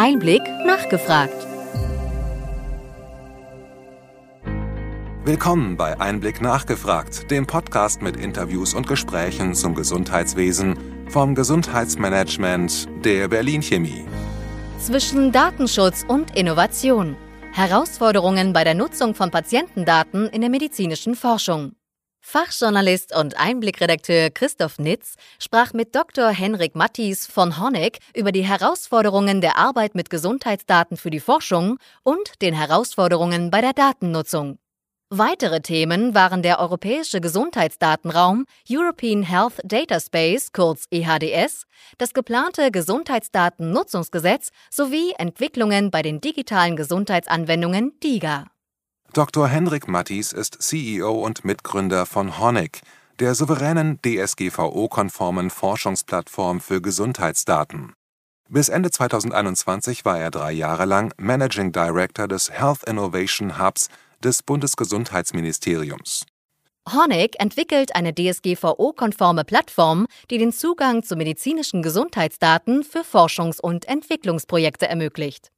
Einblick nachgefragt. Willkommen bei Einblick nachgefragt, dem Podcast mit Interviews und Gesprächen zum Gesundheitswesen vom Gesundheitsmanagement der Berlin Chemie. Zwischen Datenschutz und Innovation. Herausforderungen bei der Nutzung von Patientendaten in der medizinischen Forschung. Fachjournalist und Einblickredakteur Christoph Nitz sprach mit Dr. Henrik Mattis von Honeck über die Herausforderungen der Arbeit mit Gesundheitsdaten für die Forschung und den Herausforderungen bei der Datennutzung. Weitere Themen waren der Europäische Gesundheitsdatenraum, European Health Data Space, kurz EHDS, das geplante Gesundheitsdatennutzungsgesetz sowie Entwicklungen bei den digitalen Gesundheitsanwendungen DIGA. Dr. Henrik Mattis ist CEO und Mitgründer von Honeck, der souveränen DSGVO-konformen Forschungsplattform für Gesundheitsdaten. Bis Ende 2021 war er drei Jahre lang Managing Director des Health Innovation Hubs des Bundesgesundheitsministeriums. Honeck entwickelt eine DSGVO-konforme Plattform, die den Zugang zu medizinischen Gesundheitsdaten für Forschungs- und Entwicklungsprojekte ermöglicht.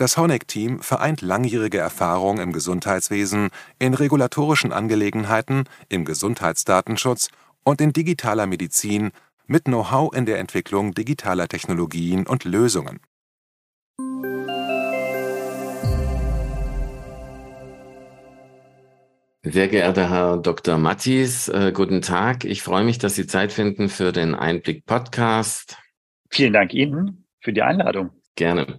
Das Honeck-Team vereint langjährige Erfahrung im Gesundheitswesen, in regulatorischen Angelegenheiten, im Gesundheitsdatenschutz und in digitaler Medizin mit Know-how in der Entwicklung digitaler Technologien und Lösungen. Sehr geehrter Herr Dr. Mattis, äh, guten Tag. Ich freue mich, dass Sie Zeit finden für den Einblick Podcast. Vielen Dank Ihnen für die Einladung. Gerne.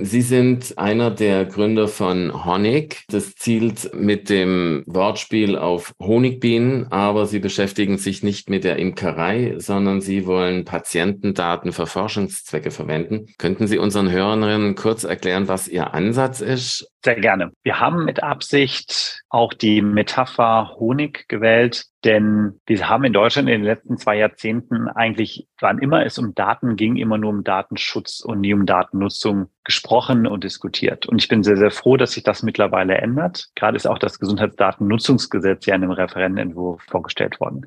Sie sind einer der Gründer von Honig. Das zielt mit dem Wortspiel auf Honigbienen, aber Sie beschäftigen sich nicht mit der Imkerei, sondern Sie wollen Patientendaten für Forschungszwecke verwenden. Könnten Sie unseren Hörerinnen kurz erklären, was Ihr Ansatz ist? Sehr gerne. Wir haben mit Absicht auch die Metapher Honig gewählt, denn wir haben in Deutschland in den letzten zwei Jahrzehnten eigentlich, wann immer es um Daten ging, immer nur um Datenschutz und nie um Datennutzung gesprochen und diskutiert. Und ich bin sehr, sehr froh, dass sich das mittlerweile ändert. Gerade ist auch das Gesundheitsdatennutzungsgesetz ja in einem Referentenentwurf vorgestellt worden.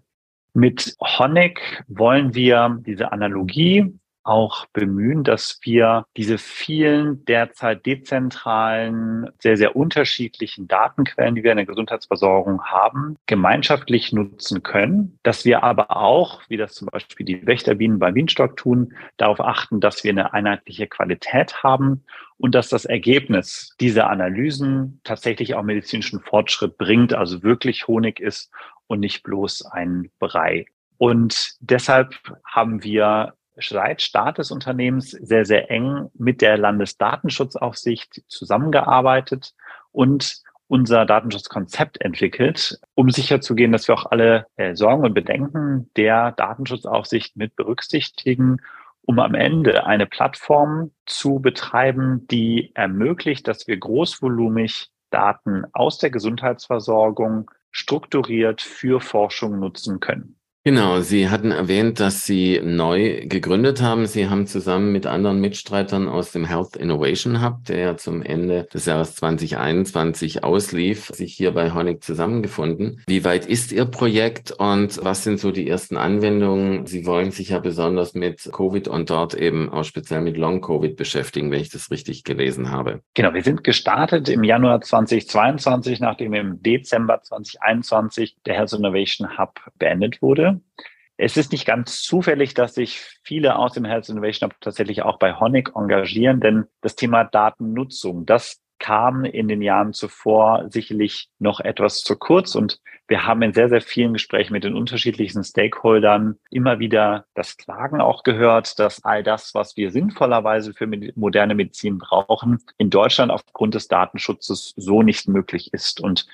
Mit Honeck wollen wir diese Analogie auch bemühen, dass wir diese vielen derzeit dezentralen, sehr, sehr unterschiedlichen Datenquellen, die wir in der Gesundheitsversorgung haben, gemeinschaftlich nutzen können, dass wir aber auch, wie das zum Beispiel die Wächterbienen beim Bienenstock tun, darauf achten, dass wir eine einheitliche Qualität haben und dass das Ergebnis dieser Analysen tatsächlich auch medizinischen Fortschritt bringt, also wirklich Honig ist und nicht bloß ein Brei. Und deshalb haben wir seit Start des Unternehmens sehr, sehr eng mit der Landesdatenschutzaufsicht zusammengearbeitet und unser Datenschutzkonzept entwickelt, um sicherzugehen, dass wir auch alle äh, Sorgen und Bedenken der Datenschutzaufsicht mit berücksichtigen, um am Ende eine Plattform zu betreiben, die ermöglicht, dass wir großvolumig Daten aus der Gesundheitsversorgung strukturiert für Forschung nutzen können. Genau, Sie hatten erwähnt, dass Sie neu gegründet haben. Sie haben zusammen mit anderen Mitstreitern aus dem Health Innovation Hub, der ja zum Ende des Jahres 2021 auslief, sich hier bei Honig zusammengefunden. Wie weit ist Ihr Projekt und was sind so die ersten Anwendungen? Sie wollen sich ja besonders mit Covid und dort eben auch speziell mit Long-Covid beschäftigen, wenn ich das richtig gelesen habe. Genau, wir sind gestartet im Januar 2022, nachdem im Dezember 2021 der Health Innovation Hub beendet wurde. Es ist nicht ganz zufällig, dass sich viele aus dem Health Innovation Hub tatsächlich auch bei Honig engagieren, denn das Thema Datennutzung, das kam in den Jahren zuvor sicherlich noch etwas zu kurz und wir haben in sehr, sehr vielen Gesprächen mit den unterschiedlichsten Stakeholdern immer wieder das Klagen auch gehört, dass all das, was wir sinnvollerweise für moderne Medizin brauchen, in Deutschland aufgrund des Datenschutzes so nicht möglich ist. Und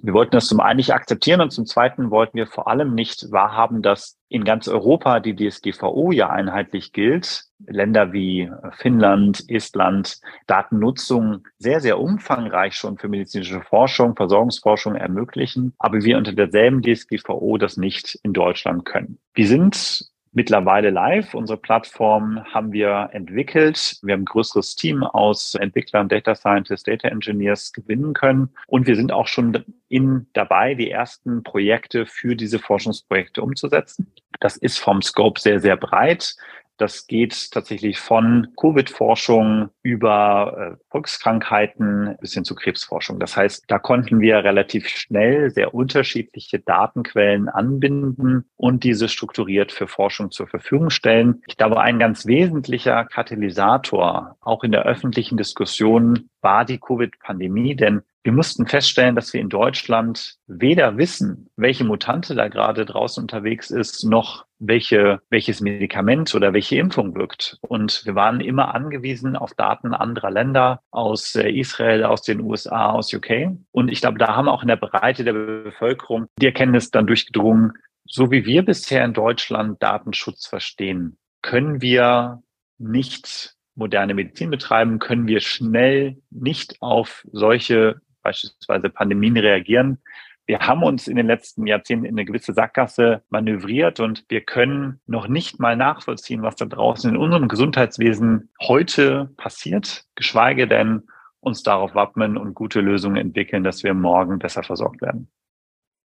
wir wollten das zum einen nicht akzeptieren und zum zweiten wollten wir vor allem nicht wahrhaben, dass in ganz Europa die DSGVO ja einheitlich gilt. Länder wie Finnland, Estland Datennutzung sehr, sehr umfangreich schon für medizinische Forschung, Versorgungsforschung ermöglichen, aber wir unter derselben DSGVO das nicht in Deutschland können. Wir sind mittlerweile live. Unsere Plattform haben wir entwickelt. Wir haben ein größeres Team aus Entwicklern, Data Scientists, Data Engineers gewinnen können. Und wir sind auch schon in dabei, die ersten Projekte für diese Forschungsprojekte umzusetzen. Das ist vom Scope sehr, sehr breit. Das geht tatsächlich von Covid-Forschung über äh, Volkskrankheiten bis hin zu Krebsforschung. Das heißt, da konnten wir relativ schnell sehr unterschiedliche Datenquellen anbinden und diese strukturiert für Forschung zur Verfügung stellen. Ich glaube, ein ganz wesentlicher Katalysator auch in der öffentlichen Diskussion war die Covid-Pandemie, denn wir mussten feststellen, dass wir in Deutschland weder wissen, welche Mutante da gerade draußen unterwegs ist, noch welche, welches Medikament oder welche Impfung wirkt. Und wir waren immer angewiesen auf Daten anderer Länder, aus äh, Israel, aus den USA, aus UK. Und ich glaube, da haben auch in der Breite der Bevölkerung die Erkenntnis dann durchgedrungen, so wie wir bisher in Deutschland Datenschutz verstehen, können wir nicht moderne Medizin betreiben, können wir schnell nicht auf solche beispielsweise Pandemien reagieren. Wir haben uns in den letzten Jahrzehnten in eine gewisse Sackgasse manövriert und wir können noch nicht mal nachvollziehen, was da draußen in unserem Gesundheitswesen heute passiert, geschweige denn uns darauf wappnen und gute Lösungen entwickeln, dass wir morgen besser versorgt werden.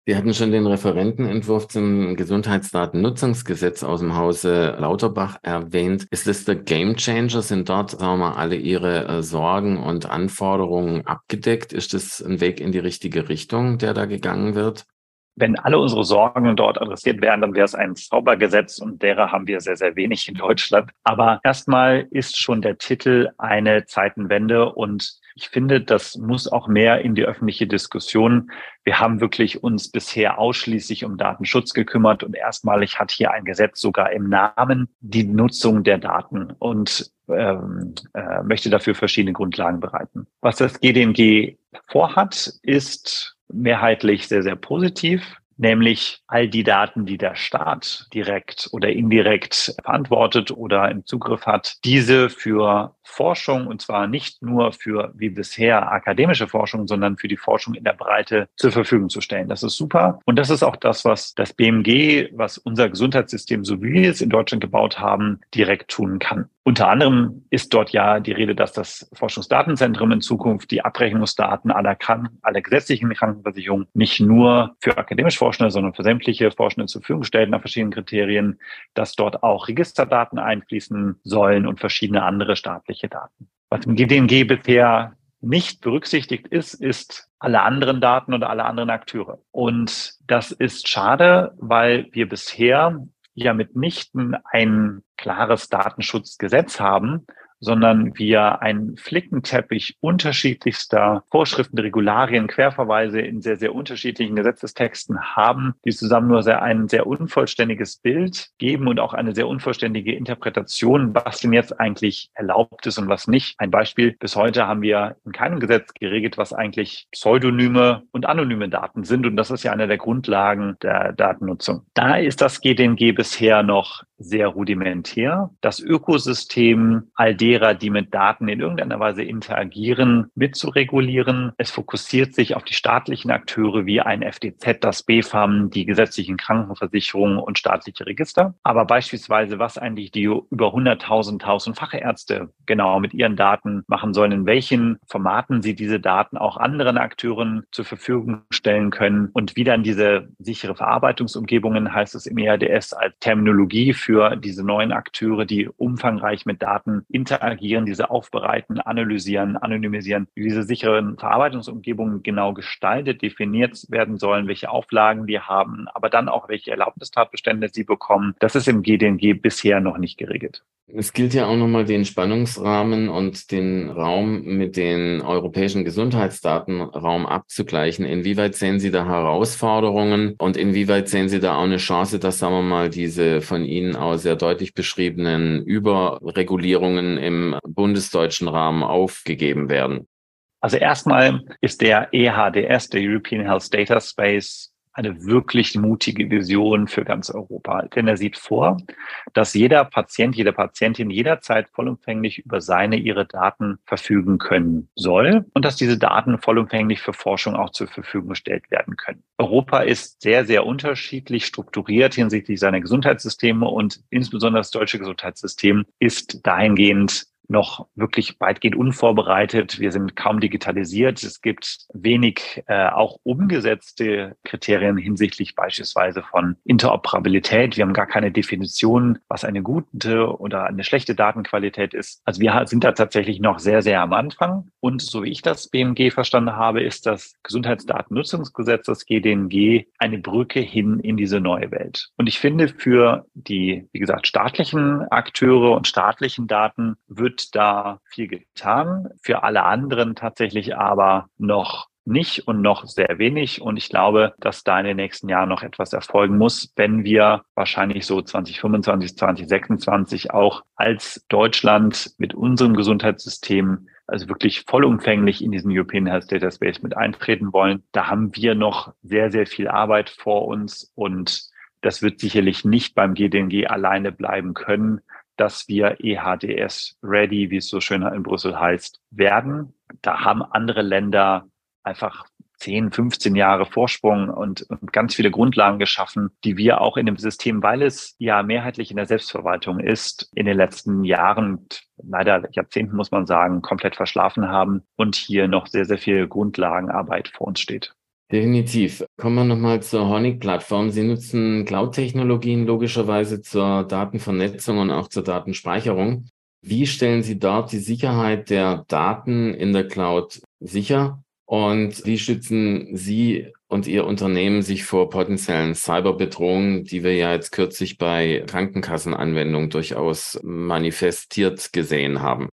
Wir hatten schon den Referentenentwurf zum Gesundheitsdatennutzungsgesetz aus dem Hause Lauterbach erwähnt. Ist es der Gamechanger? Sind dort, sagen wir mal, alle Ihre äh, Sorgen und Anforderungen abgedeckt? Ist das ein Weg in die richtige Richtung, der da gegangen wird? Wenn alle unsere Sorgen dort adressiert wären, dann wäre es ein Zaubergesetz und derer haben wir sehr, sehr wenig in Deutschland. Aber erstmal ist schon der Titel eine Zeitenwende und ich finde, das muss auch mehr in die öffentliche Diskussion. Wir haben wirklich uns bisher ausschließlich um Datenschutz gekümmert und erstmalig hat hier ein Gesetz sogar im Namen die Nutzung der Daten und ähm, äh, möchte dafür verschiedene Grundlagen bereiten. Was das GDMG vorhat, ist mehrheitlich sehr, sehr positiv nämlich all die Daten, die der Staat direkt oder indirekt verantwortet oder im Zugriff hat, diese für Forschung und zwar nicht nur für wie bisher akademische Forschung, sondern für die Forschung in der Breite zur Verfügung zu stellen. Das ist super. Und das ist auch das, was das BMG, was unser Gesundheitssystem, so wie wir es in Deutschland gebaut haben, direkt tun kann. Unter anderem ist dort ja die Rede, dass das Forschungsdatenzentrum in Zukunft die Abrechnungsdaten aller, Kranken, aller gesetzlichen Krankenversicherungen nicht nur für akademisch Forschende, sondern für sämtliche Forschende zur Verfügung stellt nach verschiedenen Kriterien, dass dort auch Registerdaten einfließen sollen und verschiedene andere staatliche Daten. Was im GDNG bisher nicht berücksichtigt ist, ist alle anderen Daten oder alle anderen Akteure. Und das ist schade, weil wir bisher ja mitnichten ein klares Datenschutzgesetz haben, sondern wir einen Flickenteppich unterschiedlichster Vorschriften, Regularien, Querverweise in sehr, sehr unterschiedlichen Gesetzestexten haben, die zusammen nur sehr ein sehr unvollständiges Bild geben und auch eine sehr unvollständige Interpretation, was denn jetzt eigentlich erlaubt ist und was nicht. Ein Beispiel, bis heute haben wir in keinem Gesetz geregelt, was eigentlich pseudonyme und anonyme Daten sind. Und das ist ja eine der Grundlagen der Datennutzung. Da ist das GDNG bisher noch sehr rudimentär. Das Ökosystem all derer, die mit Daten in irgendeiner Weise interagieren, mitzuregulieren. Es fokussiert sich auf die staatlichen Akteure wie ein FDZ, das BFAM, die gesetzlichen Krankenversicherungen und staatliche Register. Aber beispielsweise, was eigentlich die über 100.000 1000 Fachärzte genau mit ihren Daten machen sollen, in welchen Formaten sie diese Daten auch anderen Akteuren zur Verfügung stellen können und wie dann diese sichere Verarbeitungsumgebungen, heißt es im ERDS als Terminologie für diese neuen Akteure, die umfangreich mit Daten interagieren, diese aufbereiten, analysieren, anonymisieren, wie diese sicheren Verarbeitungsumgebungen genau gestaltet, definiert werden sollen, welche Auflagen die haben, aber dann auch welche Erlaubnistatbestände sie bekommen. Das ist im GDNG bisher noch nicht geregelt. Es gilt ja auch nochmal den Spannungsrahmen und den Raum mit den europäischen Gesundheitsdatenraum abzugleichen. Inwieweit sehen Sie da Herausforderungen und inwieweit sehen Sie da auch eine Chance, dass, sagen wir mal, diese von Ihnen auch sehr deutlich beschriebenen Überregulierungen im bundesdeutschen Rahmen aufgegeben werden? Also erstmal ist der EHDS, der European Health Data Space, eine wirklich mutige Vision für ganz Europa. Denn er sieht vor, dass jeder Patient, jede Patientin jederzeit vollumfänglich über seine, ihre Daten verfügen können soll und dass diese Daten vollumfänglich für Forschung auch zur Verfügung gestellt werden können. Europa ist sehr, sehr unterschiedlich strukturiert hinsichtlich seiner Gesundheitssysteme und insbesondere das deutsche Gesundheitssystem ist dahingehend noch wirklich weitgehend unvorbereitet. Wir sind kaum digitalisiert. Es gibt wenig äh, auch umgesetzte Kriterien hinsichtlich beispielsweise von Interoperabilität. Wir haben gar keine Definition, was eine gute oder eine schlechte Datenqualität ist. Also wir sind da tatsächlich noch sehr, sehr am Anfang. Und so wie ich das BMG verstanden habe, ist das Gesundheitsdatennutzungsgesetz, das GDNG, eine Brücke hin in diese neue Welt. Und ich finde, für die, wie gesagt, staatlichen Akteure und staatlichen Daten wird da viel getan. Für alle anderen tatsächlich aber noch nicht und noch sehr wenig. Und ich glaube, dass da in den nächsten Jahren noch etwas erfolgen muss, wenn wir wahrscheinlich so 2025, 2026 auch als Deutschland mit unserem Gesundheitssystem also wirklich vollumfänglich in diesen European Health Data Space mit eintreten wollen. Da haben wir noch sehr, sehr viel Arbeit vor uns und das wird sicherlich nicht beim GDNG alleine bleiben können, dass wir EHDS ready, wie es so schön in Brüssel heißt, werden. Da haben andere Länder einfach 10, 15 Jahre Vorsprung und, und, ganz viele Grundlagen geschaffen, die wir auch in dem System, weil es ja mehrheitlich in der Selbstverwaltung ist, in den letzten Jahren, leider Jahrzehnten muss man sagen, komplett verschlafen haben und hier noch sehr, sehr viel Grundlagenarbeit vor uns steht. Definitiv. Kommen wir nochmal zur Honig-Plattform. Sie nutzen Cloud-Technologien logischerweise zur Datenvernetzung und auch zur Datenspeicherung. Wie stellen Sie dort die Sicherheit der Daten in der Cloud sicher? Und wie schützen Sie und Ihr Unternehmen sich vor potenziellen Cyberbedrohungen, die wir ja jetzt kürzlich bei Krankenkassenanwendungen durchaus manifestiert gesehen haben?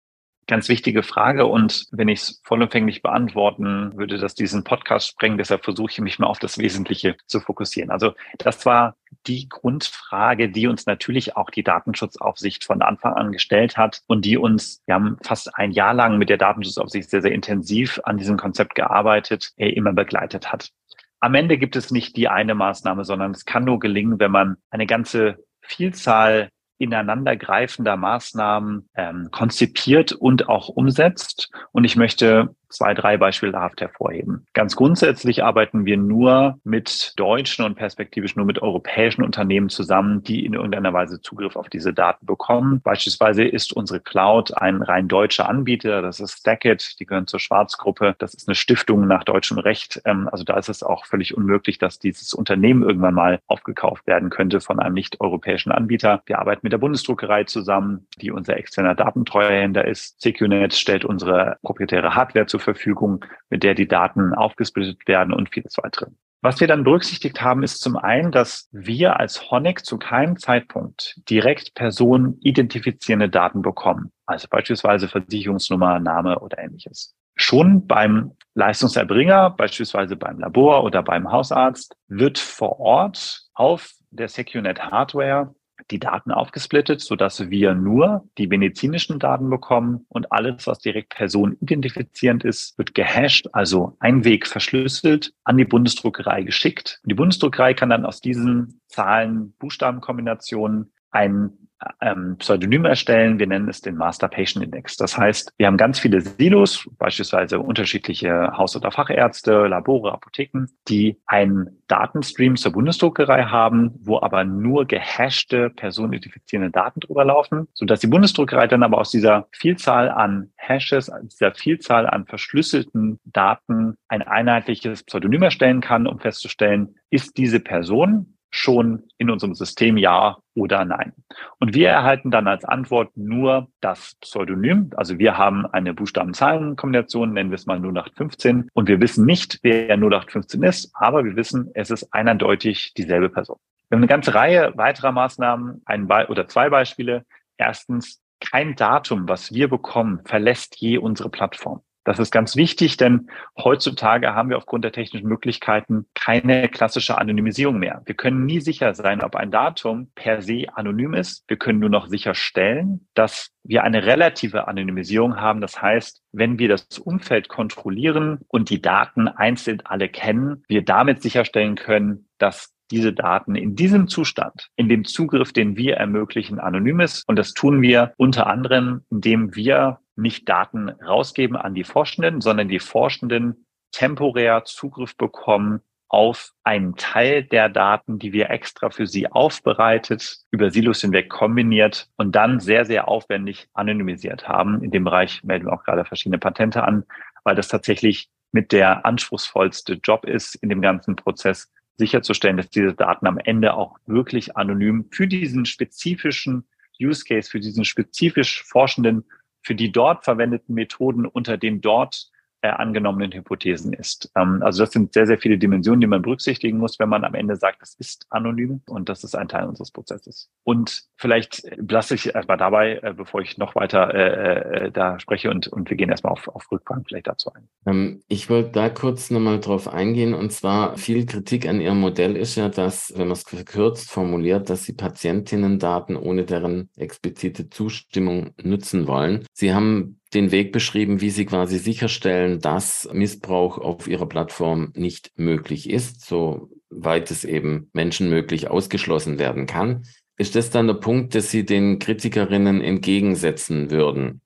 Ganz wichtige Frage und wenn ich es vollumfänglich beantworten würde, das diesen Podcast sprengen. Deshalb versuche ich mich mal auf das Wesentliche zu fokussieren. Also das war die Grundfrage, die uns natürlich auch die Datenschutzaufsicht von Anfang an gestellt hat und die uns, wir haben fast ein Jahr lang mit der Datenschutzaufsicht sehr, sehr intensiv an diesem Konzept gearbeitet, äh, immer begleitet hat. Am Ende gibt es nicht die eine Maßnahme, sondern es kann nur gelingen, wenn man eine ganze Vielzahl ineinandergreifender Maßnahmen ähm, konzipiert und auch umsetzt. Und ich möchte zwei, drei beispielhaft hervorheben. Ganz grundsätzlich arbeiten wir nur mit deutschen und perspektivisch nur mit europäischen Unternehmen zusammen, die in irgendeiner Weise Zugriff auf diese Daten bekommen. Beispielsweise ist unsere Cloud ein rein deutscher Anbieter. Das ist Stackit. Die gehören zur Schwarzgruppe. Das ist eine Stiftung nach deutschem Recht. Ähm, also da ist es auch völlig unmöglich, dass dieses Unternehmen irgendwann mal aufgekauft werden könnte von einem nicht-europäischen Anbieter. Wir arbeiten mit der Bundesdruckerei zusammen, die unser externer Datentreuhänder ist. CQNet stellt unsere proprietäre Hardware zur Verfügung, mit der die Daten aufgesplittet werden und vieles weitere. Was wir dann berücksichtigt haben, ist zum einen, dass wir als Honeck zu keinem Zeitpunkt direkt personenidentifizierende Daten bekommen. Also beispielsweise Versicherungsnummer, Name oder ähnliches. Schon beim Leistungserbringer, beispielsweise beim Labor oder beim Hausarzt, wird vor Ort auf der SecureNet Hardware die Daten aufgesplittet, sodass wir nur die medizinischen Daten bekommen und alles, was direkt personenidentifizierend ist, wird gehasht, also ein Weg verschlüsselt, an die Bundesdruckerei geschickt. Und die Bundesdruckerei kann dann aus diesen Zahlen-Buchstaben-Kombinationen ein ähm, Pseudonym erstellen. Wir nennen es den Master Patient Index. Das heißt, wir haben ganz viele Silos, beispielsweise unterschiedliche Haus- oder Fachärzte, Labore, Apotheken, die einen Datenstream zur Bundesdruckerei haben, wo aber nur gehashte, personenidentifizierende Daten drüber laufen, sodass die Bundesdruckerei dann aber aus dieser Vielzahl an Hashes, dieser Vielzahl an verschlüsselten Daten ein einheitliches Pseudonym erstellen kann, um festzustellen, ist diese Person schon in unserem System ja oder nein. Und wir erhalten dann als Antwort nur das Pseudonym. Also wir haben eine Buchstaben-Zahlen-Kombination, nennen wir es mal 0815. Und wir wissen nicht, wer 0815 ist, aber wir wissen, es ist eindeutig dieselbe Person. Wir haben eine ganze Reihe weiterer Maßnahmen, ein Be oder zwei Beispiele. Erstens, kein Datum, was wir bekommen, verlässt je unsere Plattform. Das ist ganz wichtig, denn heutzutage haben wir aufgrund der technischen Möglichkeiten keine klassische Anonymisierung mehr. Wir können nie sicher sein, ob ein Datum per se anonym ist. Wir können nur noch sicherstellen, dass wir eine relative Anonymisierung haben. Das heißt, wenn wir das Umfeld kontrollieren und die Daten einzeln alle kennen, wir damit sicherstellen können, dass diese Daten in diesem Zustand, in dem Zugriff, den wir ermöglichen, anonym ist. Und das tun wir unter anderem, indem wir nicht Daten rausgeben an die Forschenden, sondern die Forschenden temporär Zugriff bekommen auf einen Teil der Daten, die wir extra für Sie aufbereitet, über Silos hinweg kombiniert und dann sehr, sehr aufwendig anonymisiert haben. In dem Bereich melden wir auch gerade verschiedene Patente an, weil das tatsächlich mit der anspruchsvollste Job ist in dem ganzen Prozess, sicherzustellen, dass diese Daten am Ende auch wirklich anonym für diesen spezifischen Use Case, für diesen spezifisch Forschenden, für die dort verwendeten Methoden unter den dort äh, angenommenen Hypothesen ist. Ähm, also das sind sehr, sehr viele Dimensionen, die man berücksichtigen muss, wenn man am Ende sagt, das ist anonym und das ist ein Teil unseres Prozesses. Und vielleicht lasse ich erstmal dabei, äh, bevor ich noch weiter äh, äh, da spreche und, und wir gehen erstmal auf, auf Rückfragen vielleicht dazu ein. Ähm, ich wollte da kurz nochmal drauf eingehen und zwar viel Kritik an Ihrem Modell ist ja, dass, wenn man es verkürzt formuliert, dass Sie Patientinnen-Daten ohne deren explizite Zustimmung nutzen wollen. Sie haben den Weg beschrieben, wie Sie quasi sicherstellen, dass Missbrauch auf Ihrer Plattform nicht möglich ist, soweit es eben menschenmöglich ausgeschlossen werden kann. Ist das dann der Punkt, dass Sie den Kritikerinnen entgegensetzen würden?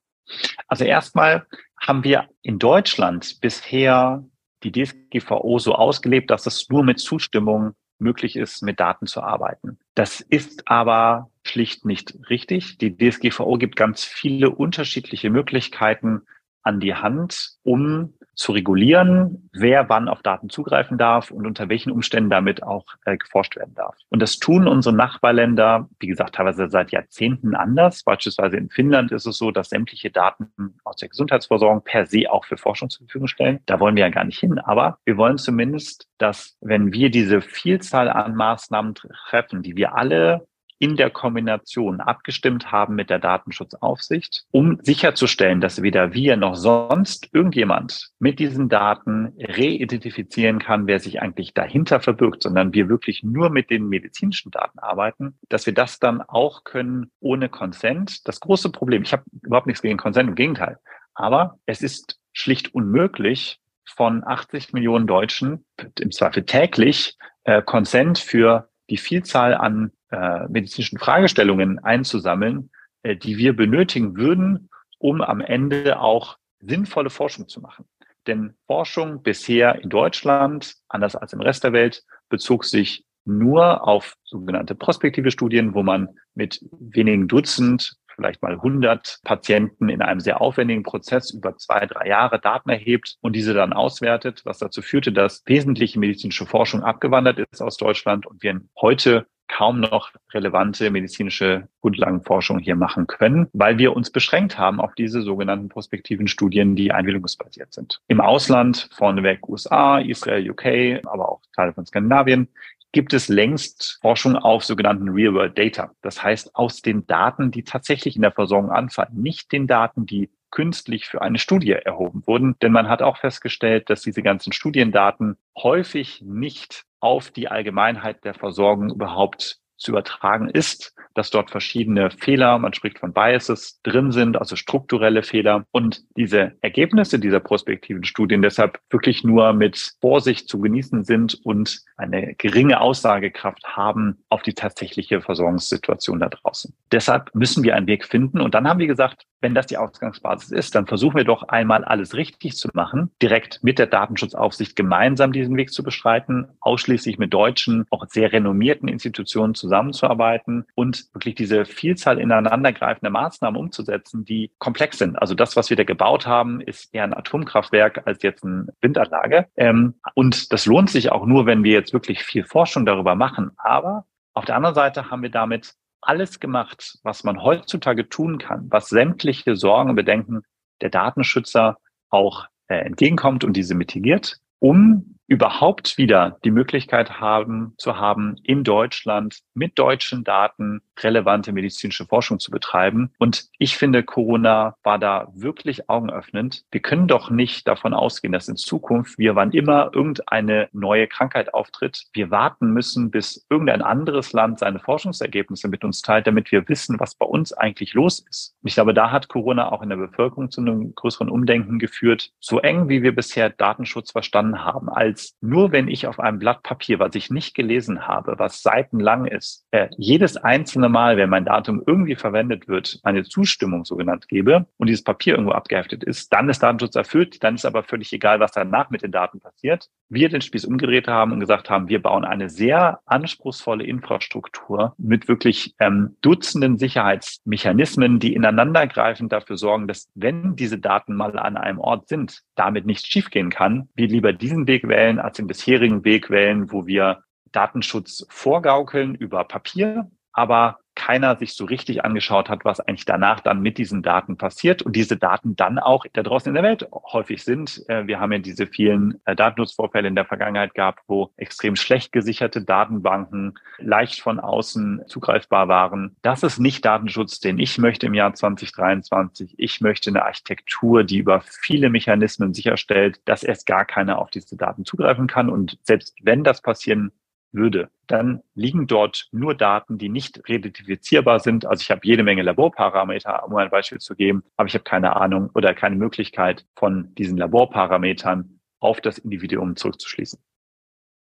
Also erstmal haben wir in Deutschland bisher die DSGVO so ausgelebt, dass es nur mit Zustimmung möglich ist, mit Daten zu arbeiten. Das ist aber schlicht nicht richtig. Die DSGVO gibt ganz viele unterschiedliche Möglichkeiten an die Hand, um zu regulieren, wer wann auf Daten zugreifen darf und unter welchen Umständen damit auch äh, geforscht werden darf. Und das tun unsere Nachbarländer, wie gesagt, teilweise seit Jahrzehnten anders. Beispielsweise in Finnland ist es so, dass sämtliche Daten aus der Gesundheitsversorgung per se auch für Forschung zur Verfügung stellen. Da wollen wir ja gar nicht hin. Aber wir wollen zumindest, dass wenn wir diese Vielzahl an Maßnahmen treffen, die wir alle in der Kombination abgestimmt haben mit der Datenschutzaufsicht, um sicherzustellen, dass weder wir noch sonst irgendjemand mit diesen Daten reidentifizieren kann, wer sich eigentlich dahinter verbirgt, sondern wir wirklich nur mit den medizinischen Daten arbeiten, dass wir das dann auch können ohne Consent. Das große Problem, ich habe überhaupt nichts gegen Consent, im Gegenteil, aber es ist schlicht unmöglich, von 80 Millionen Deutschen im Zweifel täglich äh, Consent für die Vielzahl an äh, medizinischen Fragestellungen einzusammeln, äh, die wir benötigen würden, um am Ende auch sinnvolle Forschung zu machen. Denn Forschung bisher in Deutschland, anders als im Rest der Welt, bezog sich nur auf sogenannte prospektive Studien, wo man mit wenigen Dutzend vielleicht mal 100 Patienten in einem sehr aufwendigen Prozess über zwei, drei Jahre Daten erhebt und diese dann auswertet, was dazu führte, dass wesentliche medizinische Forschung abgewandert ist aus Deutschland und wir heute kaum noch relevante medizinische Grundlagenforschung hier machen können, weil wir uns beschränkt haben auf diese sogenannten prospektiven Studien, die einwilligungsbasiert sind. Im Ausland, vorneweg USA, Israel, UK, aber auch Teile von Skandinavien, gibt es längst Forschung auf sogenannten Real-World Data. Das heißt, aus den Daten, die tatsächlich in der Versorgung anfallen, nicht den Daten, die künstlich für eine Studie erhoben wurden. Denn man hat auch festgestellt, dass diese ganzen Studiendaten häufig nicht auf die Allgemeinheit der Versorgung überhaupt zu übertragen ist, dass dort verschiedene Fehler, man spricht von Biases, drin sind, also strukturelle Fehler. Und diese Ergebnisse dieser prospektiven Studien deshalb wirklich nur mit Vorsicht zu genießen sind und eine geringe Aussagekraft haben auf die tatsächliche Versorgungssituation da draußen. Deshalb müssen wir einen Weg finden. Und dann haben wir gesagt, wenn das die Ausgangsbasis ist, dann versuchen wir doch einmal alles richtig zu machen, direkt mit der Datenschutzaufsicht gemeinsam diesen Weg zu beschreiten, ausschließlich mit deutschen, auch sehr renommierten Institutionen zusammenzuarbeiten und wirklich diese Vielzahl ineinandergreifender Maßnahmen umzusetzen, die komplex sind. Also das, was wir da gebaut haben, ist eher ein Atomkraftwerk als jetzt eine Windanlage. Ähm, und das lohnt sich auch nur, wenn wir jetzt wirklich viel Forschung darüber machen. Aber auf der anderen Seite haben wir damit alles gemacht, was man heutzutage tun kann, was sämtliche Sorgen und Bedenken der Datenschützer auch äh, entgegenkommt und diese mitigiert, um überhaupt wieder die Möglichkeit haben zu haben, in Deutschland mit deutschen Daten relevante medizinische Forschung zu betreiben. Und ich finde, Corona war da wirklich augenöffnend. Wir können doch nicht davon ausgehen, dass in Zukunft wir, wann immer irgendeine neue Krankheit auftritt, wir warten müssen, bis irgendein anderes Land seine Forschungsergebnisse mit uns teilt, damit wir wissen, was bei uns eigentlich los ist. Und ich glaube, da hat Corona auch in der Bevölkerung zu einem größeren Umdenken geführt. So eng, wie wir bisher Datenschutz verstanden haben, als als nur wenn ich auf einem Blatt Papier, was ich nicht gelesen habe, was seitenlang ist, äh, jedes einzelne Mal, wenn mein Datum irgendwie verwendet wird, eine Zustimmung so genannt gebe und dieses Papier irgendwo abgeheftet ist, dann ist Datenschutz erfüllt, dann ist aber völlig egal, was danach mit den Daten passiert. wir den Spieß umgedreht haben und gesagt haben, wir bauen eine sehr anspruchsvolle Infrastruktur mit wirklich ähm, Dutzenden Sicherheitsmechanismen, die ineinandergreifend dafür sorgen, dass wenn diese Daten mal an einem Ort sind, damit nichts schiefgehen kann, wir lieber diesen Weg wählen als den bisherigen Weg wählen, wo wir Datenschutz vorgaukeln über Papier, aber keiner sich so richtig angeschaut hat, was eigentlich danach dann mit diesen Daten passiert und diese Daten dann auch da draußen in der Welt häufig sind. Äh, wir haben ja diese vielen äh, Datenschutzvorfälle in der Vergangenheit gehabt, wo extrem schlecht gesicherte Datenbanken leicht von außen zugreifbar waren. Das ist nicht Datenschutz, den ich möchte im Jahr 2023. Ich möchte eine Architektur, die über viele Mechanismen sicherstellt, dass erst gar keiner auf diese Daten zugreifen kann. Und selbst wenn das passieren würde, dann liegen dort nur Daten, die nicht relativizierbar sind. Also ich habe jede Menge Laborparameter, um ein Beispiel zu geben, aber ich habe keine Ahnung oder keine Möglichkeit von diesen Laborparametern auf das Individuum zurückzuschließen.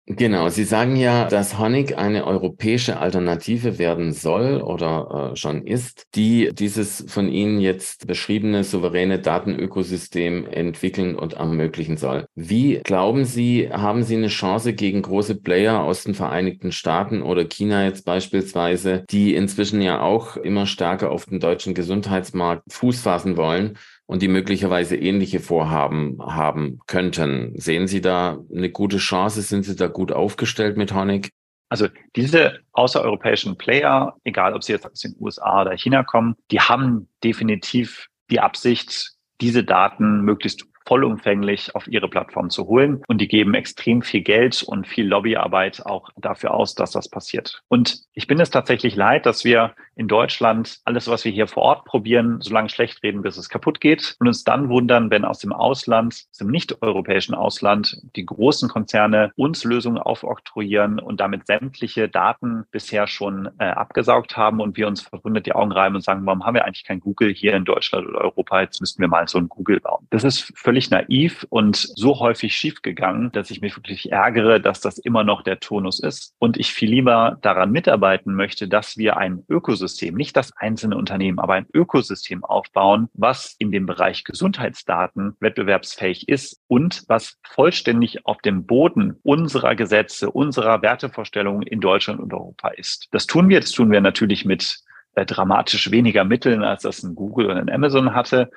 Genau, Sie sagen ja, dass Honig eine europäische Alternative werden soll oder äh, schon ist, die dieses von Ihnen jetzt beschriebene souveräne Datenökosystem entwickeln und ermöglichen soll. Wie glauben Sie, haben Sie eine Chance gegen große Player aus den Vereinigten Staaten oder China jetzt beispielsweise, die inzwischen ja auch immer stärker auf den deutschen Gesundheitsmarkt Fuß fassen wollen? Und die möglicherweise ähnliche Vorhaben haben könnten. Sehen Sie da eine gute Chance? Sind Sie da gut aufgestellt mit Honig? Also diese außereuropäischen Player, egal ob sie jetzt aus den USA oder China kommen, die haben definitiv die Absicht, diese Daten möglichst vollumfänglich auf ihre Plattform zu holen. Und die geben extrem viel Geld und viel Lobbyarbeit auch dafür aus, dass das passiert. Und ich bin es tatsächlich leid, dass wir in Deutschland alles, was wir hier vor Ort probieren, so lange schlecht reden, bis es kaputt geht und uns dann wundern, wenn aus dem Ausland, aus dem nicht-europäischen Ausland, die großen Konzerne uns Lösungen aufoktroyieren und damit sämtliche Daten bisher schon äh, abgesaugt haben und wir uns verwundert die Augen reiben und sagen, warum haben wir eigentlich kein Google hier in Deutschland oder Europa? Jetzt müssten wir mal so ein Google bauen. Das ist völlig naiv und so häufig schiefgegangen, dass ich mich wirklich ärgere, dass das immer noch der Tonus ist und ich viel lieber daran mitarbeiten möchte, dass wir ein Ökosystem Ökosystem, nicht das einzelne Unternehmen, aber ein Ökosystem aufbauen, was in dem Bereich Gesundheitsdaten wettbewerbsfähig ist und was vollständig auf dem Boden unserer Gesetze, unserer Wertevorstellungen in Deutschland und Europa ist. Das tun wir. Das tun wir natürlich mit äh, dramatisch weniger Mitteln, als das ein Google und ein Amazon hatte.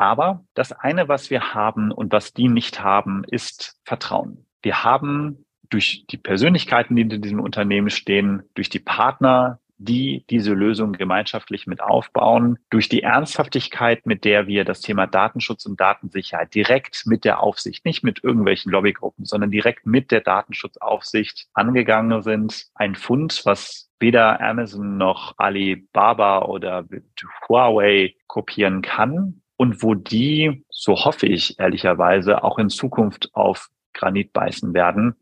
Aber das eine, was wir haben und was die nicht haben, ist Vertrauen. Wir haben durch die Persönlichkeiten, die in diesem Unternehmen stehen, durch die Partner, die diese Lösung gemeinschaftlich mit aufbauen, durch die Ernsthaftigkeit, mit der wir das Thema Datenschutz und Datensicherheit direkt mit der Aufsicht, nicht mit irgendwelchen Lobbygruppen, sondern direkt mit der Datenschutzaufsicht angegangen sind. Ein Fund, was weder Amazon noch Alibaba oder Huawei kopieren kann und wo die, so hoffe ich ehrlicherweise, auch in Zukunft auf Granit beißen werden.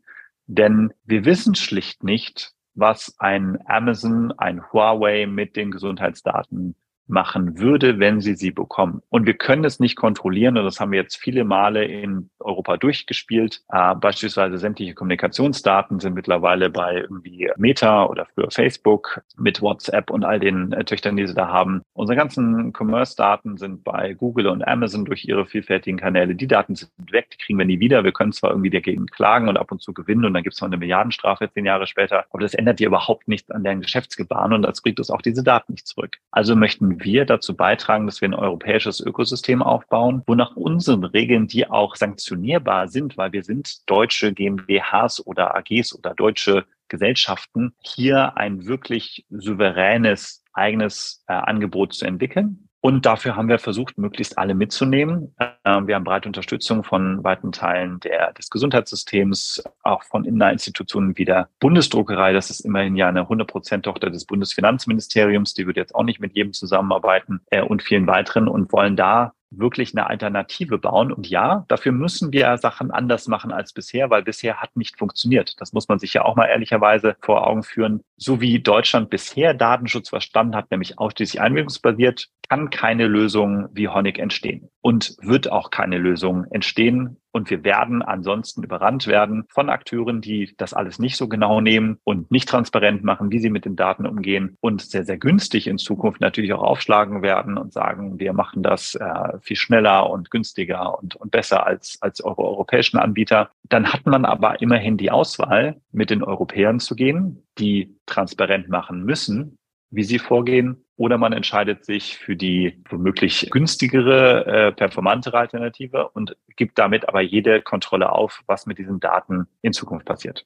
Denn wir wissen schlicht nicht, was ein Amazon, ein Huawei mit den Gesundheitsdaten machen würde, wenn sie sie bekommen. Und wir können es nicht kontrollieren und das haben wir jetzt viele Male in Europa durchgespielt. Äh, beispielsweise sämtliche Kommunikationsdaten sind mittlerweile bei irgendwie Meta oder für Facebook mit WhatsApp und all den äh, Töchtern, die sie da haben. Unsere ganzen Commerce-Daten sind bei Google und Amazon durch ihre vielfältigen Kanäle. Die Daten sind weg, die kriegen wir nie wieder. Wir können zwar irgendwie dagegen klagen und ab und zu gewinnen und dann gibt es mal eine Milliardenstrafe zehn Jahre später, aber das ändert ja überhaupt nichts an deren Geschäftsgebaren und das bringt uns auch diese Daten nicht zurück. Also möchten wir dazu beitragen, dass wir ein europäisches Ökosystem aufbauen, wo nach unseren Regeln, die auch sanktionierbar sind, weil wir sind deutsche GmbHs oder AGs oder deutsche Gesellschaften, hier ein wirklich souveränes eigenes äh, Angebot zu entwickeln. Und dafür haben wir versucht, möglichst alle mitzunehmen. Ähm, wir haben breite Unterstützung von weiten Teilen der, des Gesundheitssystems, auch von Institutionen wie der Bundesdruckerei. Das ist immerhin ja eine 100% Tochter des Bundesfinanzministeriums. Die wird jetzt auch nicht mit jedem zusammenarbeiten äh, und vielen weiteren und wollen da wirklich eine Alternative bauen. Und ja, dafür müssen wir Sachen anders machen als bisher, weil bisher hat nicht funktioniert. Das muss man sich ja auch mal ehrlicherweise vor Augen führen. So wie Deutschland bisher Datenschutz verstanden hat, nämlich ausschließlich einwilligungsbasiert, kann keine Lösung wie Honig entstehen und wird auch keine Lösung entstehen, Und wir werden ansonsten überrannt werden von Akteuren, die das alles nicht so genau nehmen und nicht transparent machen, wie sie mit den Daten umgehen und sehr, sehr günstig in Zukunft natürlich auch aufschlagen werden und sagen, wir machen das äh, viel schneller und günstiger und, und besser als, als eure europäischen Anbieter. Dann hat man aber immerhin die Auswahl, mit den Europäern zu gehen, die transparent machen müssen, wie sie vorgehen, oder man entscheidet sich für die womöglich günstigere, äh, performantere Alternative und gibt damit aber jede Kontrolle auf, was mit diesen Daten in Zukunft passiert.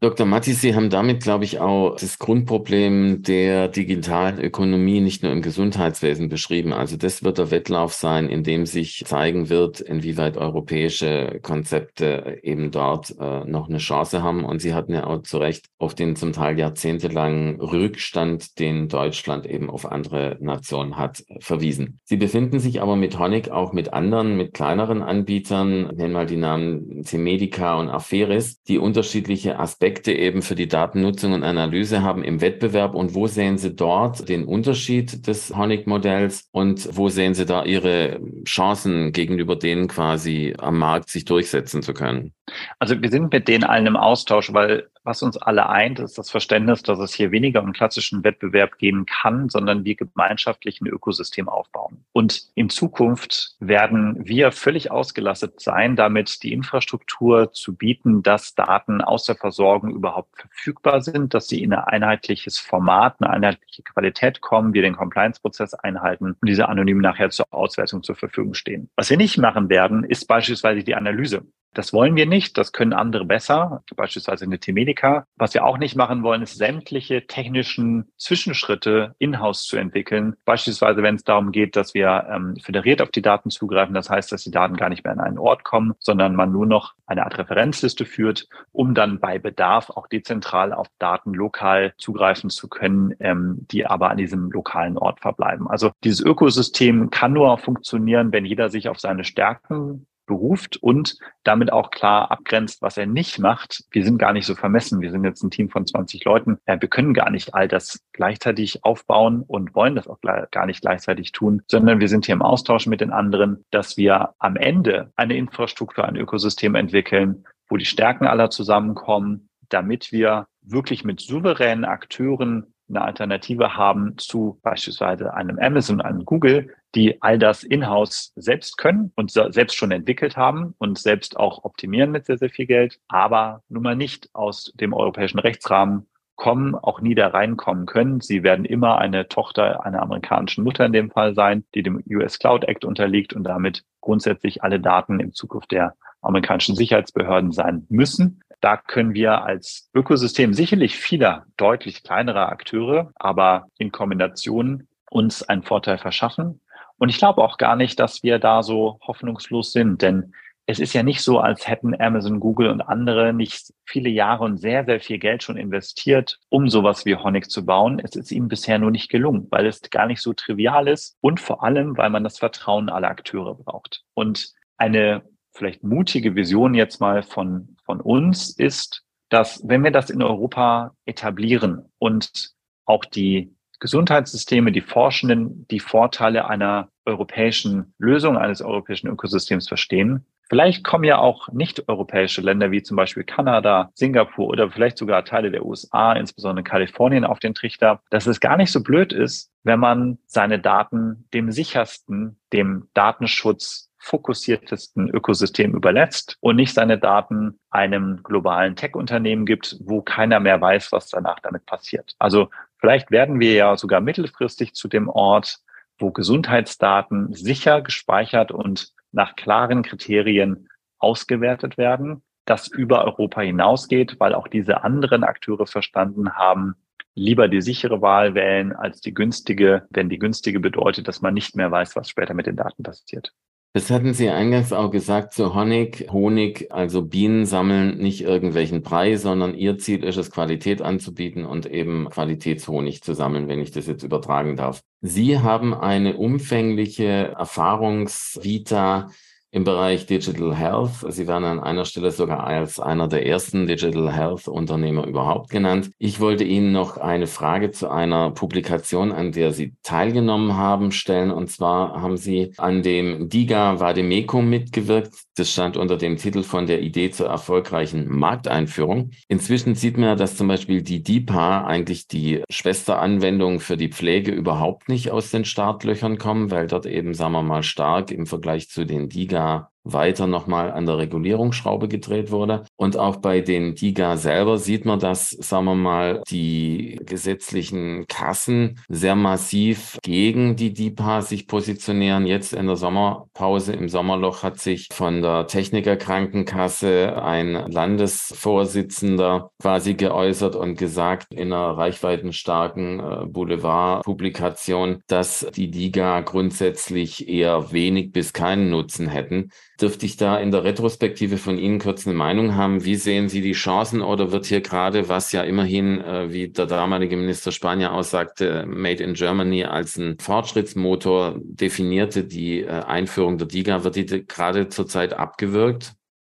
Dr. Matti, Sie haben damit, glaube ich, auch das Grundproblem der digitalen Ökonomie nicht nur im Gesundheitswesen beschrieben. Also das wird der Wettlauf sein, in dem sich zeigen wird, inwieweit europäische Konzepte eben dort äh, noch eine Chance haben. Und Sie hatten ja auch zu Recht auf den zum Teil jahrzehntelangen Rückstand, den Deutschland eben auf andere Nationen hat, verwiesen. Sie befinden sich aber mit Honig auch mit anderen, mit kleineren Anbietern, nennen mal die Namen Cemedica und Aferis, die unterschiedliche Aspekte Aspekte eben für die Datennutzung und Analyse haben im Wettbewerb und wo sehen Sie dort den Unterschied des Honig-Modells und wo sehen Sie da Ihre Chancen gegenüber denen quasi am Markt sich durchsetzen zu können? Also wir sind mit denen allen im Austausch, weil was uns alle eint, ist das Verständnis, dass es hier weniger um klassischen Wettbewerb gehen kann, sondern wir gemeinschaftlich ein Ökosystem aufbauen. Und in Zukunft werden wir völlig ausgelastet sein, damit die Infrastruktur zu bieten, dass Daten aus der Versorgung überhaupt verfügbar sind, dass sie in ein einheitliches Format, eine einheitliche Qualität kommen, wir den Compliance-Prozess einhalten und diese anonym nachher zur Auswertung zur Verfügung stehen. Was wir nicht machen werden, ist beispielsweise die Analyse. Das wollen wir nicht, das können andere besser, beispielsweise eine T-Medica. Was wir auch nicht machen wollen, ist sämtliche technischen Zwischenschritte in-house zu entwickeln. Beispielsweise, wenn es darum geht, dass wir ähm, föderiert auf die Daten zugreifen, das heißt, dass die Daten gar nicht mehr an einen Ort kommen, sondern man nur noch eine Art Referenzliste führt, um dann bei Bedarf auch dezentral auf Daten lokal zugreifen zu können, ähm, die aber an diesem lokalen Ort verbleiben. Also dieses Ökosystem kann nur funktionieren, wenn jeder sich auf seine Stärken beruft und damit auch klar abgrenzt, was er nicht macht. Wir sind gar nicht so vermessen. Wir sind jetzt ein Team von 20 Leuten. Wir können gar nicht all das gleichzeitig aufbauen und wollen das auch gar nicht gleichzeitig tun, sondern wir sind hier im Austausch mit den anderen, dass wir am Ende eine Infrastruktur, ein Ökosystem entwickeln, wo die Stärken aller zusammenkommen, damit wir wirklich mit souveränen Akteuren eine Alternative haben zu beispielsweise einem Amazon, einem Google, die all das in-house selbst können und selbst schon entwickelt haben und selbst auch optimieren mit sehr, sehr viel Geld, aber nun mal nicht aus dem europäischen Rechtsrahmen kommen, auch nie da reinkommen können. Sie werden immer eine Tochter einer amerikanischen Mutter in dem Fall sein, die dem US Cloud Act unterliegt und damit grundsätzlich alle Daten im Zukunft der amerikanischen Sicherheitsbehörden sein müssen. Da können wir als Ökosystem sicherlich vieler deutlich kleinerer Akteure, aber in Kombination uns einen Vorteil verschaffen. Und ich glaube auch gar nicht, dass wir da so hoffnungslos sind, denn es ist ja nicht so, als hätten Amazon, Google und andere nicht viele Jahre und sehr, sehr viel Geld schon investiert, um sowas wie Honig zu bauen. Es ist ihnen bisher nur nicht gelungen, weil es gar nicht so trivial ist und vor allem, weil man das Vertrauen aller Akteure braucht. Und eine vielleicht mutige Vision jetzt mal von, von uns ist, dass wenn wir das in Europa etablieren und auch die Gesundheitssysteme, die Forschenden die Vorteile einer europäischen Lösung, eines europäischen Ökosystems verstehen, Vielleicht kommen ja auch nicht-europäische Länder wie zum Beispiel Kanada, Singapur oder vielleicht sogar Teile der USA, insbesondere Kalifornien, auf den Trichter, dass es gar nicht so blöd ist, wenn man seine Daten dem sichersten, dem Datenschutz fokussiertesten Ökosystem überlässt und nicht seine Daten einem globalen Tech-Unternehmen gibt, wo keiner mehr weiß, was danach damit passiert. Also vielleicht werden wir ja sogar mittelfristig zu dem Ort, wo Gesundheitsdaten sicher gespeichert und nach klaren Kriterien ausgewertet werden, das über Europa hinausgeht, weil auch diese anderen Akteure verstanden haben, lieber die sichere Wahl wählen als die günstige, wenn die günstige bedeutet, dass man nicht mehr weiß, was später mit den Daten passiert. Das hatten Sie eingangs auch gesagt zu Honig. Honig, also Bienen sammeln nicht irgendwelchen Preis, sondern ihr Ziel ist es, Qualität anzubieten und eben Qualitätshonig zu sammeln, wenn ich das jetzt übertragen darf. Sie haben eine umfängliche Erfahrungsvita im Bereich Digital Health. Sie werden an einer Stelle sogar als einer der ersten Digital Health Unternehmer überhaupt genannt. Ich wollte Ihnen noch eine Frage zu einer Publikation, an der Sie teilgenommen haben, stellen. Und zwar haben Sie an dem DIGA Vademecum mitgewirkt. Das stand unter dem Titel von der Idee zur erfolgreichen Markteinführung. Inzwischen sieht man, dass zum Beispiel die DIPA eigentlich die Schwesteranwendung für die Pflege überhaupt nicht aus den Startlöchern kommen, weil dort eben, sagen wir mal, stark im Vergleich zu den DIGA DIGA weiter nochmal an der Regulierungsschraube gedreht wurde. Und auch bei den DIGA selber sieht man, dass, sagen wir mal, die gesetzlichen Kassen sehr massiv gegen die DIPA sich positionieren. Jetzt in der Sommerpause, im Sommerloch hat sich von der Technikerkrankenkasse ein Landesvorsitzender quasi geäußert und gesagt in einer reichweitenstarken äh, Boulevardpublikation, dass die DIGA grundsätzlich eher wenig bis keinen Nutzen hätten. Dürfte ich da in der Retrospektive von Ihnen kurz eine Meinung haben? Wie sehen Sie die Chancen oder wird hier gerade, was ja immerhin, äh, wie der damalige Minister Spanier aussagte, Made in Germany als ein Fortschrittsmotor definierte, die äh, Einführung der DIGA, wird die gerade zurzeit abgewürgt?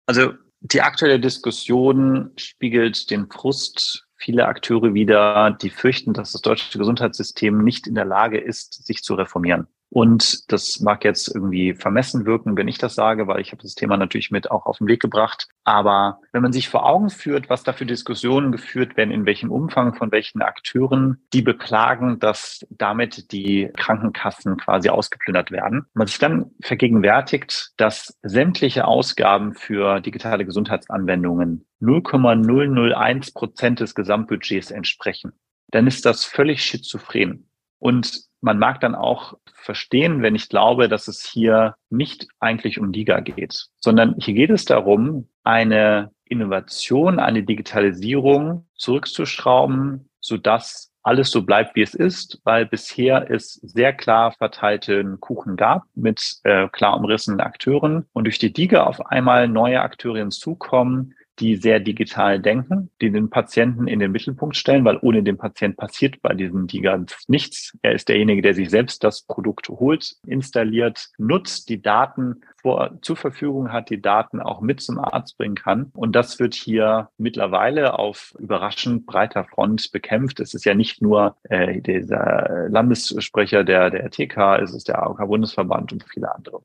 Also die aktuelle Diskussion spiegelt den Frust vieler Akteure wider, die fürchten, dass das deutsche Gesundheitssystem nicht in der Lage ist, sich zu reformieren. Und das mag jetzt irgendwie vermessen wirken, wenn ich das sage, weil ich habe das Thema natürlich mit auch auf den Weg gebracht. Aber wenn man sich vor Augen führt, was da für Diskussionen geführt werden, in welchem Umfang von welchen Akteuren, die beklagen, dass damit die Krankenkassen quasi ausgeplündert werden, man sich dann vergegenwärtigt, dass sämtliche Ausgaben für digitale Gesundheitsanwendungen 0,001 Prozent des Gesamtbudgets entsprechen, dann ist das völlig schizophren. Und man mag dann auch verstehen, wenn ich glaube, dass es hier nicht eigentlich um Liga geht, sondern hier geht es darum, eine Innovation, eine Digitalisierung zurückzuschrauben, sodass alles so bleibt, wie es ist, weil bisher es sehr klar verteilten Kuchen gab mit äh, klar umrissenen Akteuren. Und durch die DIGA auf einmal neue Akteure hinzukommen, die sehr digital denken, die den Patienten in den Mittelpunkt stellen, weil ohne den Patient passiert bei diesem DIGA nichts. Er ist derjenige, der sich selbst das Produkt holt, installiert, nutzt die Daten vor, zur Verfügung hat, die Daten auch mit zum Arzt bringen kann. Und das wird hier mittlerweile auf überraschend breiter Front bekämpft. Es ist ja nicht nur äh, dieser Landessprecher der, der TK, es ist der AOK-Bundesverband und viele andere.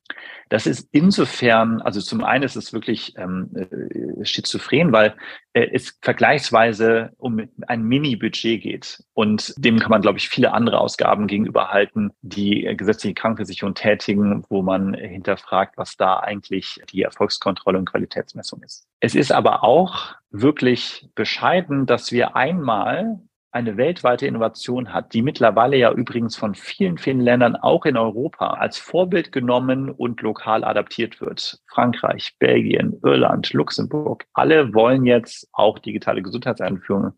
Das ist insofern, also zum einen ist es wirklich ähm, äh, schizophren, weil es vergleichsweise um ein Mini-Budget geht. Und dem kann man, glaube ich, viele andere Ausgaben gegenüberhalten, die äh, gesetzliche Krankenversicherung tätigen, wo man hinterfragt, was da eigentlich die Erfolgskontrolle und Qualitätsmessung ist. Es ist aber auch wirklich bescheiden, dass wir einmal eine weltweite Innovation hat, die mittlerweile ja übrigens von vielen, vielen Ländern auch in Europa als Vorbild genommen und lokal adaptiert wird. Frankreich, Belgien, Irland, Luxemburg, alle wollen jetzt auch digitale Gesundheitsanwendungen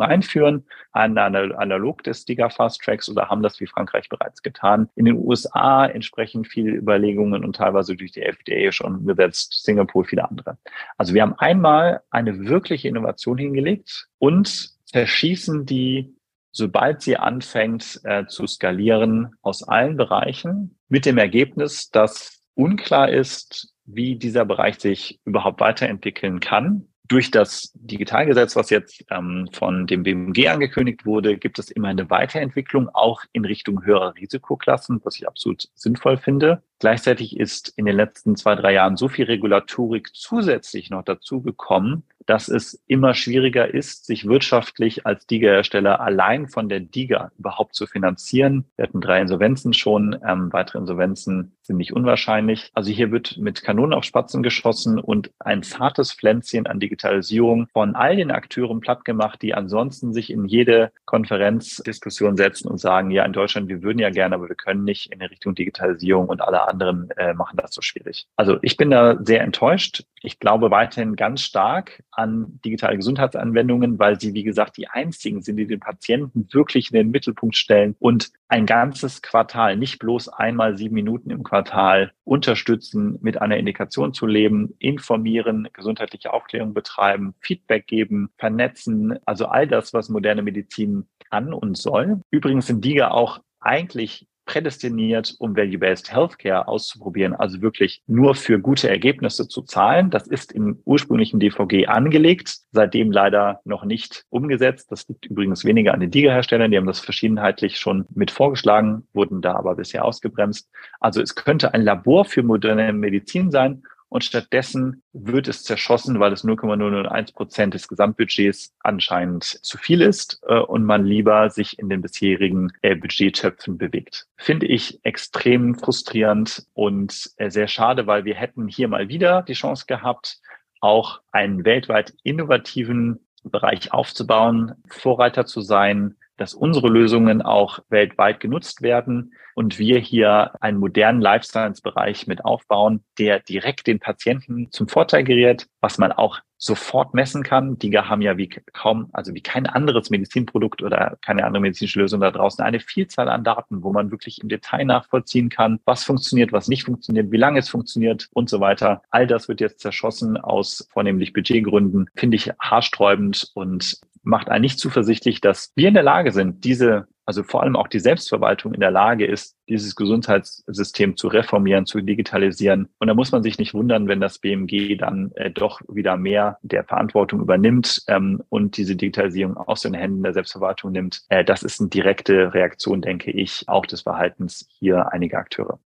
einführen, analog des Diga Fast Tracks oder haben das wie Frankreich bereits getan. In den USA entsprechend viele Überlegungen und teilweise durch die FDA schon gesetzt, Singapur, viele andere. Also wir haben einmal eine wirkliche Innovation hingelegt und zerschießen die, sobald sie anfängt äh, zu skalieren, aus allen Bereichen mit dem Ergebnis, dass unklar ist, wie dieser Bereich sich überhaupt weiterentwickeln kann. Durch das Digitalgesetz, was jetzt ähm, von dem BMG angekündigt wurde, gibt es immer eine Weiterentwicklung, auch in Richtung höherer Risikoklassen, was ich absolut sinnvoll finde. Gleichzeitig ist in den letzten zwei, drei Jahren so viel Regulatorik zusätzlich noch dazugekommen, dass es immer schwieriger ist, sich wirtschaftlich als DIGA-Hersteller allein von der DIGA überhaupt zu finanzieren. Wir hatten drei Insolvenzen schon, ähm, weitere Insolvenzen sind nicht unwahrscheinlich. Also hier wird mit Kanonen auf Spatzen geschossen und ein zartes Pflänzchen an Digitalisierung von all den Akteuren platt gemacht, die ansonsten sich in jede Konferenzdiskussion setzen und sagen, ja, in Deutschland, wir würden ja gerne, aber wir können nicht in Richtung Digitalisierung und anderen äh, machen das so schwierig. Also ich bin da sehr enttäuscht. Ich glaube weiterhin ganz stark an digitale Gesundheitsanwendungen, weil sie, wie gesagt, die einzigen sind, die den Patienten wirklich in den Mittelpunkt stellen und ein ganzes Quartal, nicht bloß einmal sieben Minuten im Quartal unterstützen, mit einer Indikation zu leben, informieren, gesundheitliche Aufklärung betreiben, Feedback geben, vernetzen, also all das, was moderne Medizin kann und soll. Übrigens sind DIGA auch eigentlich prädestiniert, um Value-Based Healthcare auszuprobieren, also wirklich nur für gute Ergebnisse zu zahlen. Das ist im ursprünglichen DVG angelegt, seitdem leider noch nicht umgesetzt. Das liegt übrigens weniger an den DIGA-Herstellern, die haben das verschiedenheitlich schon mit vorgeschlagen, wurden da aber bisher ausgebremst. Also es könnte ein Labor für moderne Medizin sein und stattdessen wird es zerschossen, weil es 0,001 Prozent des Gesamtbudgets anscheinend zu viel ist äh, und man lieber sich in den bisherigen äh, Budgettöpfen bewegt. Finde ich extrem frustrierend und äh, sehr schade, weil wir hätten hier mal wieder die Chance gehabt, auch einen weltweit innovativen Bereich aufzubauen, Vorreiter zu sein, dass unsere Lösungen auch weltweit genutzt werden und wir hier einen modernen Life Science Bereich mit aufbauen, der direkt den Patienten zum Vorteil gerät, was man auch sofort messen kann. Die haben ja wie kaum, also wie kein anderes Medizinprodukt oder keine andere medizinische Lösung da draußen eine Vielzahl an Daten, wo man wirklich im Detail nachvollziehen kann, was funktioniert, was nicht funktioniert, wie lange es funktioniert und so weiter. All das wird jetzt zerschossen aus vornehmlich Budgetgründen, finde ich haarsträubend und macht einen nicht zuversichtlich, dass wir in der Lage sind, diese, also vor allem auch die Selbstverwaltung in der Lage ist, dieses Gesundheitssystem zu reformieren, zu digitalisieren. Und da muss man sich nicht wundern, wenn das BMG dann äh, doch wieder mehr der Verantwortung übernimmt ähm, und diese Digitalisierung aus den Händen der Selbstverwaltung nimmt. Äh, das ist eine direkte Reaktion, denke ich, auch des Verhaltens hier einiger Akteure.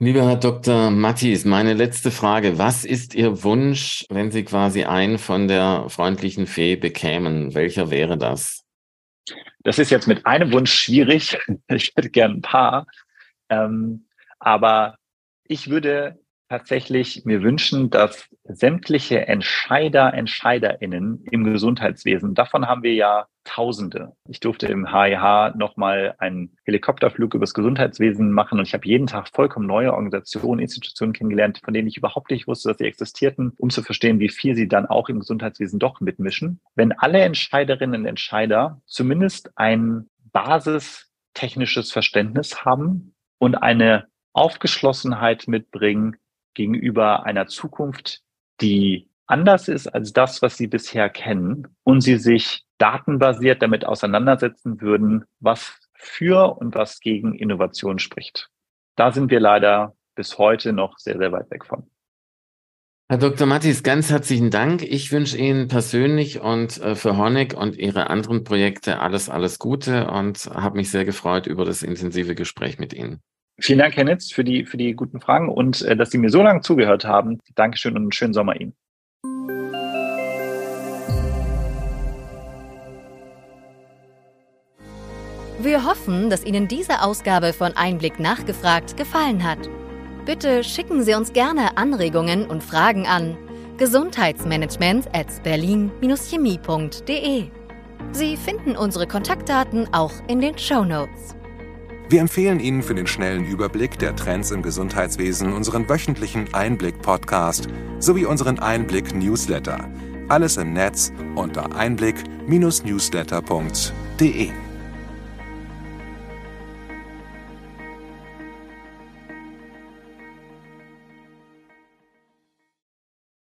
Lieber Herr Dr. Mattis, meine letzte Frage. Was ist Ihr Wunsch, wenn Sie quasi einen von der freundlichen Fee bekämen? Welcher wäre das? Das ist jetzt mit einem Wunsch schwierig. Ich hätte gern ein paar. Ähm, aber ich würde tatsächlich mir wünschen, dass sämtliche Entscheider, EntscheiderInnen im Gesundheitswesen, davon haben wir ja Tausende. Ich durfte im HIH nochmal einen Helikopterflug übers Gesundheitswesen machen und ich habe jeden Tag vollkommen neue Organisationen, Institutionen kennengelernt, von denen ich überhaupt nicht wusste, dass sie existierten, um zu verstehen, wie viel sie dann auch im Gesundheitswesen doch mitmischen. Wenn alle Entscheiderinnen und Entscheider zumindest ein basistechnisches Verständnis haben und eine Aufgeschlossenheit mitbringen, gegenüber einer Zukunft, die anders ist als das, was sie bisher kennen und sie sich datenbasiert damit auseinandersetzen würden, was für und was gegen Innovation spricht. Da sind wir leider bis heute noch sehr, sehr weit weg von. Herr Dr. Mattis, ganz herzlichen Dank. Ich wünsche Ihnen persönlich und äh, für Honig und Ihre anderen Projekte alles, alles Gute und habe mich sehr gefreut über das intensive Gespräch mit Ihnen. Vielen Dank, Herr Nitz, für die, für die guten Fragen und äh, dass Sie mir so lange zugehört haben. Dankeschön und einen schönen Sommer Ihnen. Wir hoffen, dass Ihnen diese Ausgabe von Einblick nachgefragt gefallen hat. Bitte schicken Sie uns gerne Anregungen und Fragen an gesundheitsmanagement at berlin-chemie.de. Sie finden unsere Kontaktdaten auch in den Show Notes. Wir empfehlen Ihnen für den schnellen Überblick der Trends im Gesundheitswesen unseren wöchentlichen Einblick-Podcast sowie unseren Einblick-Newsletter. Alles im Netz unter einblick-newsletter.de.